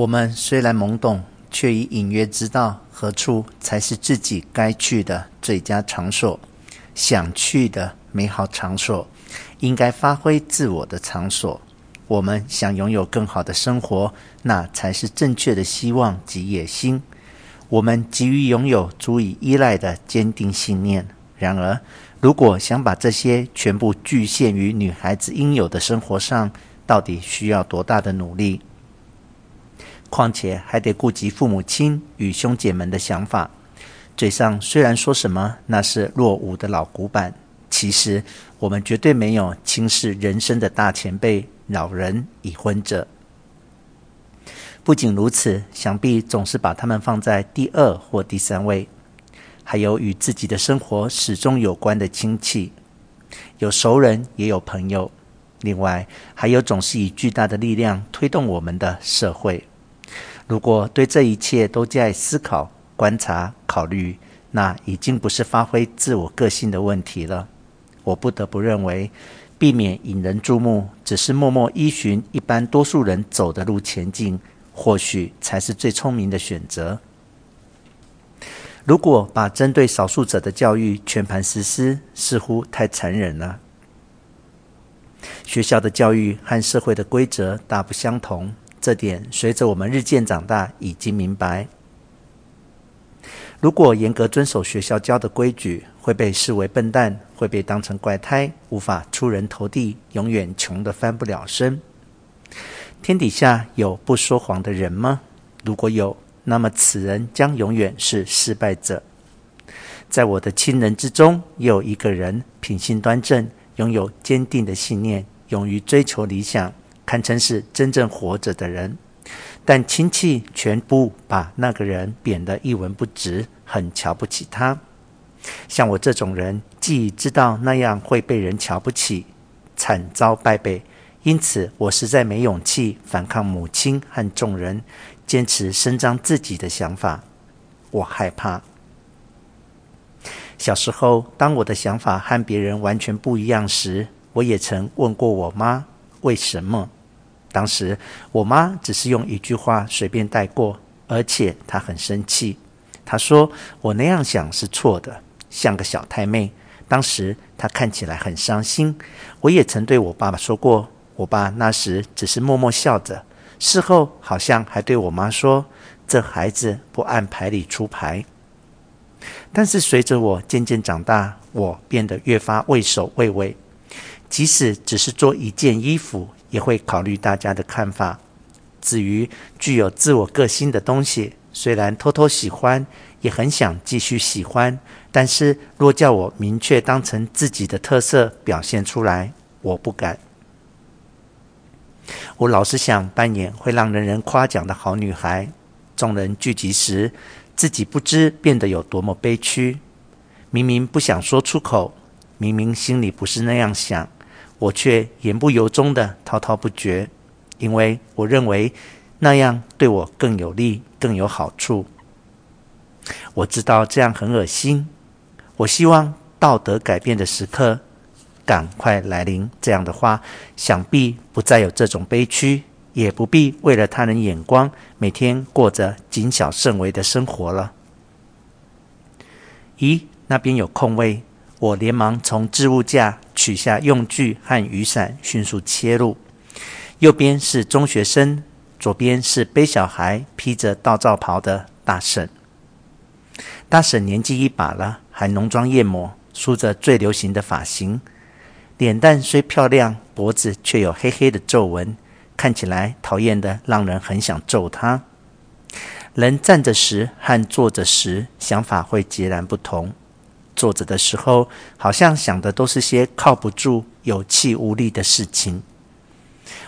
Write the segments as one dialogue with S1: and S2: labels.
S1: 我们虽然懵懂，却已隐约知道何处才是自己该去的最佳场所，想去的美好场所，应该发挥自我的场所。我们想拥有更好的生活，那才是正确的希望及野心。我们急于拥有足以依赖的坚定信念。然而，如果想把这些全部局限于女孩子应有的生活上，到底需要多大的努力？况且还得顾及父母亲与兄姐们的想法。嘴上虽然说什么那是落伍的老古板，其实我们绝对没有轻视人生的大前辈。老人、已婚者，不仅如此，想必总是把他们放在第二或第三位。还有与自己的生活始终有关的亲戚，有熟人，也有朋友。另外，还有总是以巨大的力量推动我们的社会。如果对这一切都加以思考、观察、考虑，那已经不是发挥自我个性的问题了。我不得不认为。避免引人注目，只是默默依循一般多数人走的路前进，或许才是最聪明的选择。如果把针对少数者的教育全盘实施，似乎太残忍了。学校的教育和社会的规则大不相同，这点随着我们日渐长大已经明白。如果严格遵守学校教的规矩，会被视为笨蛋，会被当成怪胎，无法出人头地，永远穷得翻不了身。天底下有不说谎的人吗？如果有，那么此人将永远是失败者。在我的亲人之中，也有一个人品性端正，拥有坚定的信念，勇于追求理想，堪称是真正活着的人。但亲戚全部把那个人贬得一文不值，很瞧不起他。像我这种人，既知道那样会被人瞧不起，惨遭败北，因此我实在没勇气反抗母亲和众人，坚持伸张自己的想法。我害怕。小时候，当我的想法和别人完全不一样时，我也曾问过我妈为什么。当时我妈只是用一句话随便带过，而且她很生气。她说我那样想是错的，像个小太妹。当时她看起来很伤心。我也曾对我爸爸说过，我爸那时只是默默笑着，事后好像还对我妈说：“这孩子不按牌理出牌。”但是随着我渐渐长大，我变得越发畏首畏尾，即使只是做一件衣服。也会考虑大家的看法。至于具有自我个性的东西，虽然偷偷喜欢，也很想继续喜欢，但是若叫我明确当成自己的特色表现出来，我不敢。我老是想扮演会让人人夸奖的好女孩，众人聚集时，自己不知变得有多么悲屈。明明不想说出口，明明心里不是那样想。我却言不由衷的滔滔不绝，因为我认为那样对我更有利、更有好处。我知道这样很恶心，我希望道德改变的时刻赶快来临。这样的话，想必不再有这种悲屈，也不必为了他人眼光，每天过着谨小慎微的生活了。咦，那边有空位。我连忙从置物架取下用具和雨伞，迅速切入。右边是中学生，左边是背小孩、披着道罩袍的大婶。大婶年纪一把了，还浓妆艳抹，梳着最流行的发型，脸蛋虽漂亮，脖子却有黑黑的皱纹，看起来讨厌得让人很想揍她。人站着时和坐着时想法会截然不同。坐着的时候，好像想的都是些靠不住、有气无力的事情。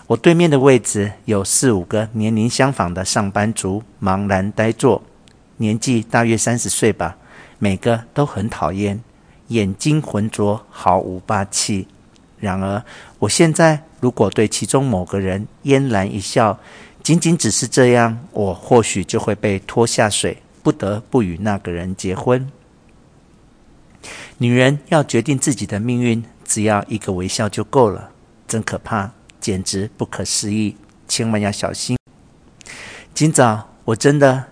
S1: 我对面的位置有四五个年龄相仿的上班族，茫然呆坐，年纪大约三十岁吧，每个都很讨厌，眼睛浑浊，毫无霸气。然而，我现在如果对其中某个人嫣然一笑，仅仅只是这样，我或许就会被拖下水，不得不与那个人结婚。女人要决定自己的命运，只要一个微笑就够了，真可怕，简直不可思议，千万要小心。今早我真的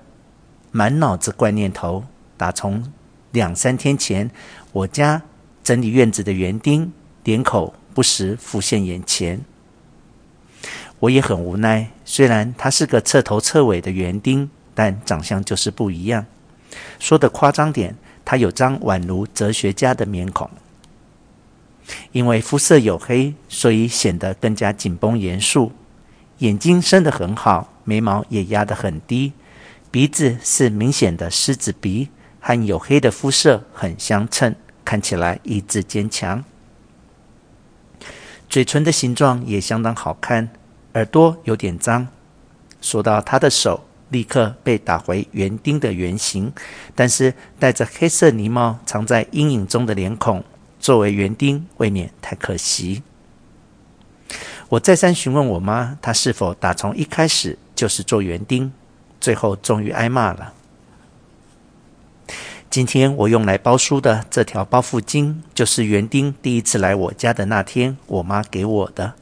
S1: 满脑子怪念头，打从两三天前我家整理院子的园丁脸口不时浮现眼前。我也很无奈，虽然他是个彻头彻尾的园丁，但长相就是不一样。说得夸张点，他有张宛如哲学家的面孔。因为肤色黝黑，所以显得更加紧绷严肃。眼睛生得很好，眉毛也压得很低，鼻子是明显的狮子鼻，和黝黑的肤色很相称，看起来意志坚强。嘴唇的形状也相当好看，耳朵有点脏。说到他的手，立刻被打回园丁的原形，但是戴着黑色呢帽、藏在阴影中的脸孔。作为园丁，未免太可惜。我再三询问我妈，她是否打从一开始就是做园丁，最后终于挨骂了。今天我用来包书的这条包袱巾，就是园丁第一次来我家的那天，我妈给我的。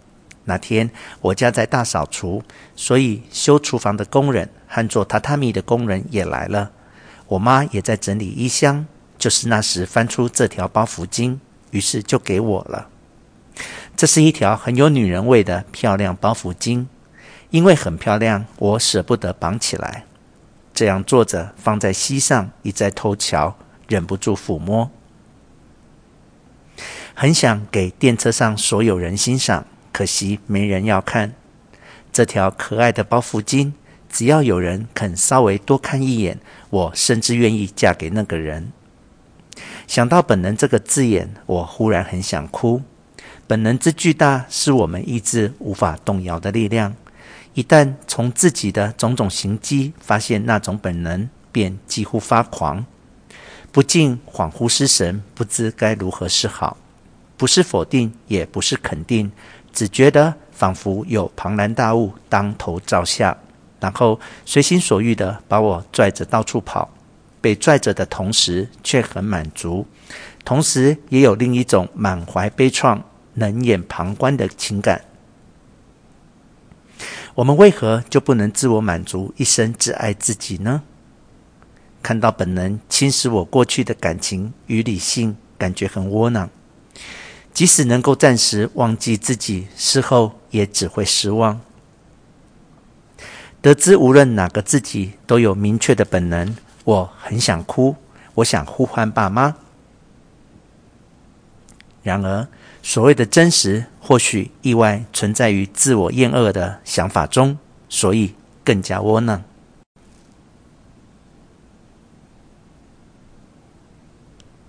S1: 那天我家在大扫除，所以修厨房的工人和做榻榻米的工人也来了。我妈也在整理衣箱，就是那时翻出这条包袱巾。于是就给我了。这是一条很有女人味的漂亮包袱巾，因为很漂亮，我舍不得绑起来。这样坐着放在膝上，一再偷瞧，忍不住抚摸。很想给电车上所有人欣赏，可惜没人要看。这条可爱的包袱巾，只要有人肯稍微多看一眼，我甚至愿意嫁给那个人。想到“本能”这个字眼，我忽然很想哭。本能之巨大，是我们意志无法动摇的力量。一旦从自己的种种行迹发现那种本能，便几乎发狂，不禁恍惚失神，不知该如何是好。不是否定，也不是肯定，只觉得仿佛有庞然大物当头照下，然后随心所欲地把我拽着到处跑。被拽着的同时，却很满足；同时也有另一种满怀悲怆、冷眼旁观的情感。我们为何就不能自我满足，一生只爱自己呢？看到本能侵蚀我过去的感情与理性，感觉很窝囊。即使能够暂时忘记自己，事后也只会失望。得知无论哪个自己都有明确的本能。我很想哭，我想呼唤爸妈。然而，所谓的真实，或许意外存在于自我厌恶的想法中，所以更加窝囊。